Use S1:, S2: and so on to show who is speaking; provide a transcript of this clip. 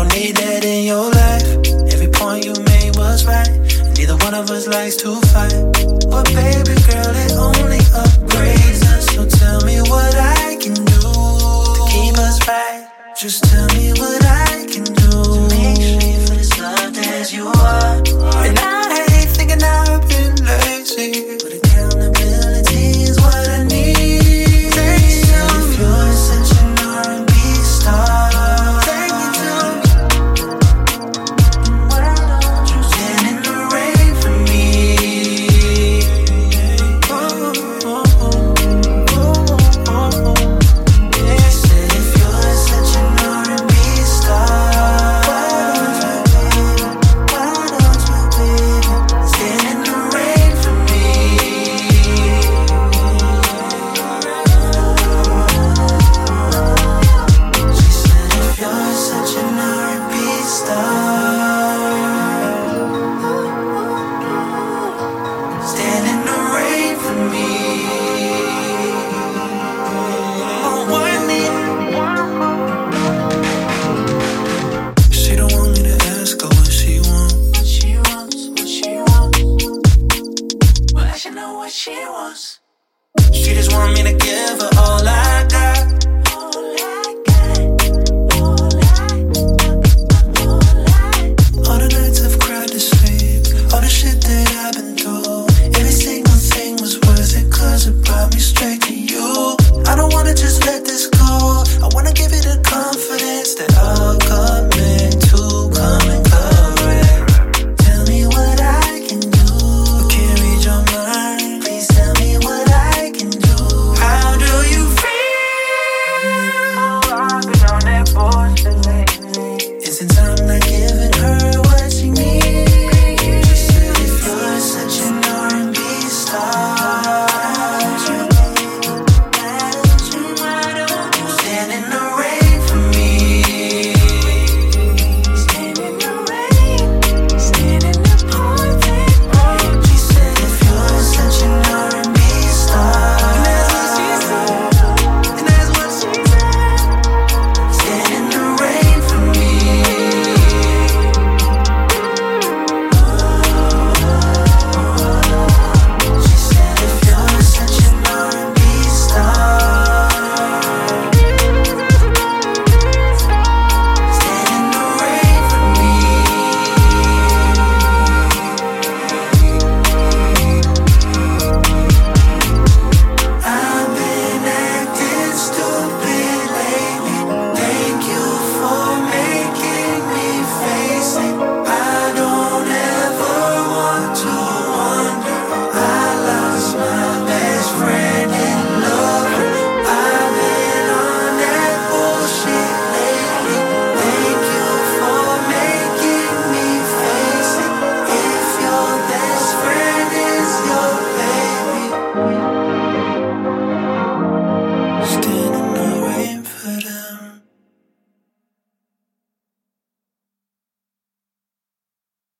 S1: don't need that in your life. Every point you made was right. Neither one of us likes to fight. But baby girl, it only upgrades us. So tell me what I can do to keep us right. Just tell me what I can do to make sure you feel as loved as you are. She wants. She just want me to give her all I.